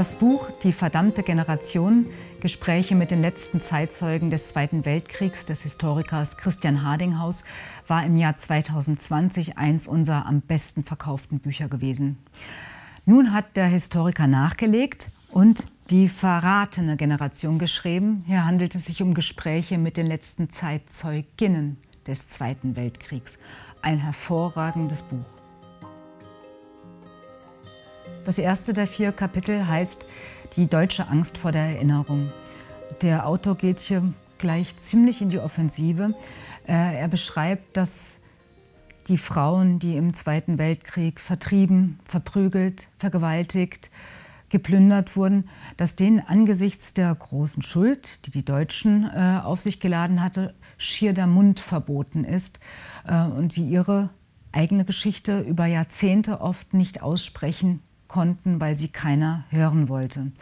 Das Buch Die verdammte Generation, Gespräche mit den letzten Zeitzeugen des Zweiten Weltkriegs des Historikers Christian Hardinghaus, war im Jahr 2020 eins unserer am besten verkauften Bücher gewesen. Nun hat der Historiker nachgelegt und die verratene Generation geschrieben. Hier handelt es sich um Gespräche mit den letzten Zeitzeuginnen des Zweiten Weltkriegs. Ein hervorragendes Buch. Das erste der vier Kapitel heißt Die deutsche Angst vor der Erinnerung. Der Autor geht hier gleich ziemlich in die Offensive. Äh, er beschreibt, dass die Frauen, die im Zweiten Weltkrieg vertrieben, verprügelt, vergewaltigt, geplündert wurden, dass denen angesichts der großen Schuld, die die Deutschen äh, auf sich geladen hatte, schier der Mund verboten ist äh, und sie ihre eigene Geschichte über Jahrzehnte oft nicht aussprechen konnten, weil sie keiner hören wollte.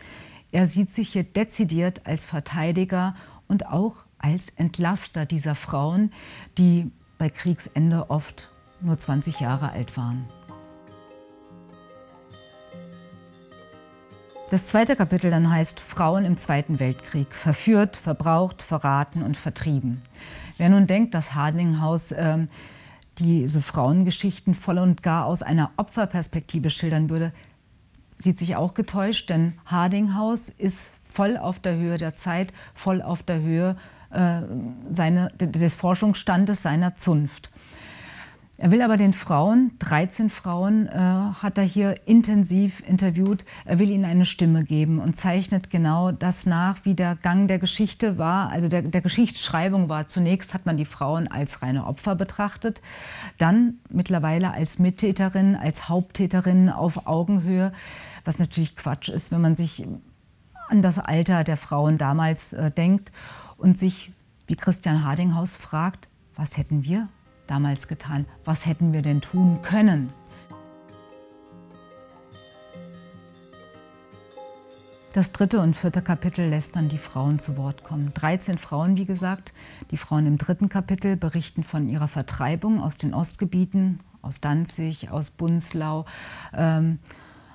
Er sieht sich hier dezidiert als Verteidiger und auch als Entlaster dieser Frauen, die bei Kriegsende oft nur 20 Jahre alt waren. Das zweite Kapitel dann heißt Frauen im Zweiten Weltkrieg. Verführt, verbraucht, verraten und vertrieben. Wer nun denkt, dass Hardinghaus äh, diese Frauengeschichten voll und gar aus einer Opferperspektive schildern würde, sieht sich auch getäuscht, denn Hardinghaus ist voll auf der Höhe der Zeit, voll auf der Höhe äh, seine, des Forschungsstandes seiner Zunft. Er will aber den Frauen, 13 Frauen, äh, hat er hier intensiv interviewt. Er will ihnen eine Stimme geben und zeichnet genau das nach, wie der Gang der Geschichte war. Also der, der Geschichtsschreibung war. Zunächst hat man die Frauen als reine Opfer betrachtet, dann mittlerweile als Mittäterinnen, als Haupttäterinnen auf Augenhöhe, was natürlich Quatsch ist, wenn man sich an das Alter der Frauen damals äh, denkt und sich, wie Christian Hardinghaus fragt, was hätten wir damals getan? Was hätten wir denn tun können? Das dritte und vierte Kapitel lässt dann die Frauen zu Wort kommen. 13 Frauen, wie gesagt. Die Frauen im dritten Kapitel berichten von ihrer Vertreibung aus den Ostgebieten, aus Danzig, aus Bunzlau, ähm,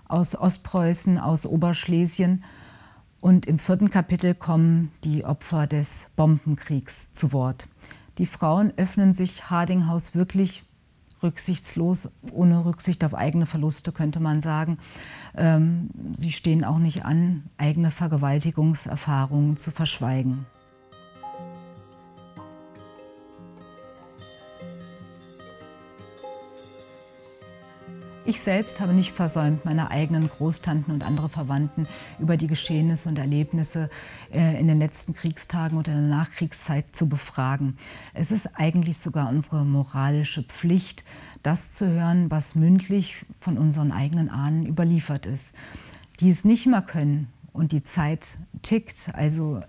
aus Ostpreußen, aus Oberschlesien. Und im vierten Kapitel kommen die Opfer des Bombenkriegs zu Wort. Die Frauen öffnen sich Hardinghaus wirklich rücksichtslos, ohne Rücksicht auf eigene Verluste, könnte man sagen. Ähm, sie stehen auch nicht an, eigene Vergewaltigungserfahrungen zu verschweigen. Ich selbst habe nicht versäumt, meine eigenen Großtanten und andere Verwandten über die Geschehnisse und Erlebnisse äh, in den letzten Kriegstagen oder in der Nachkriegszeit zu befragen. Es ist eigentlich sogar unsere moralische Pflicht, das zu hören, was mündlich von unseren eigenen Ahnen überliefert ist. Die es nicht mehr können und die Zeit tickt, also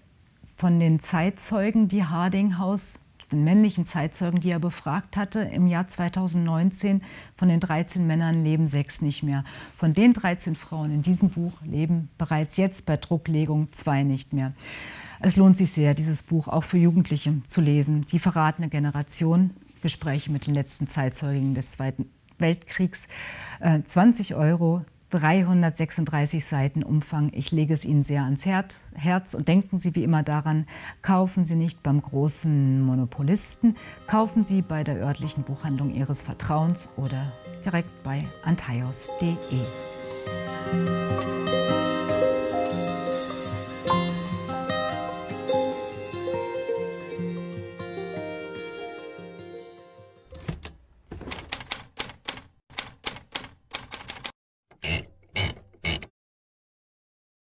von den Zeitzeugen, die Hardinghaus männlichen Zeitzeugen, die er befragt hatte, im Jahr 2019, von den 13 Männern leben sechs nicht mehr. Von den 13 Frauen in diesem Buch leben bereits jetzt bei Drucklegung zwei nicht mehr. Es lohnt sich sehr, dieses Buch auch für Jugendliche zu lesen. Die verratene Generation, Gespräche mit den letzten Zeitzeugen des Zweiten Weltkriegs. 20 äh, Euro, 336 Seiten Umfang. Ich lege es Ihnen sehr ans Herz und denken Sie wie immer daran, kaufen Sie nicht beim großen Monopolisten, kaufen Sie bei der örtlichen Buchhandlung Ihres Vertrauens oder direkt bei antaios.de.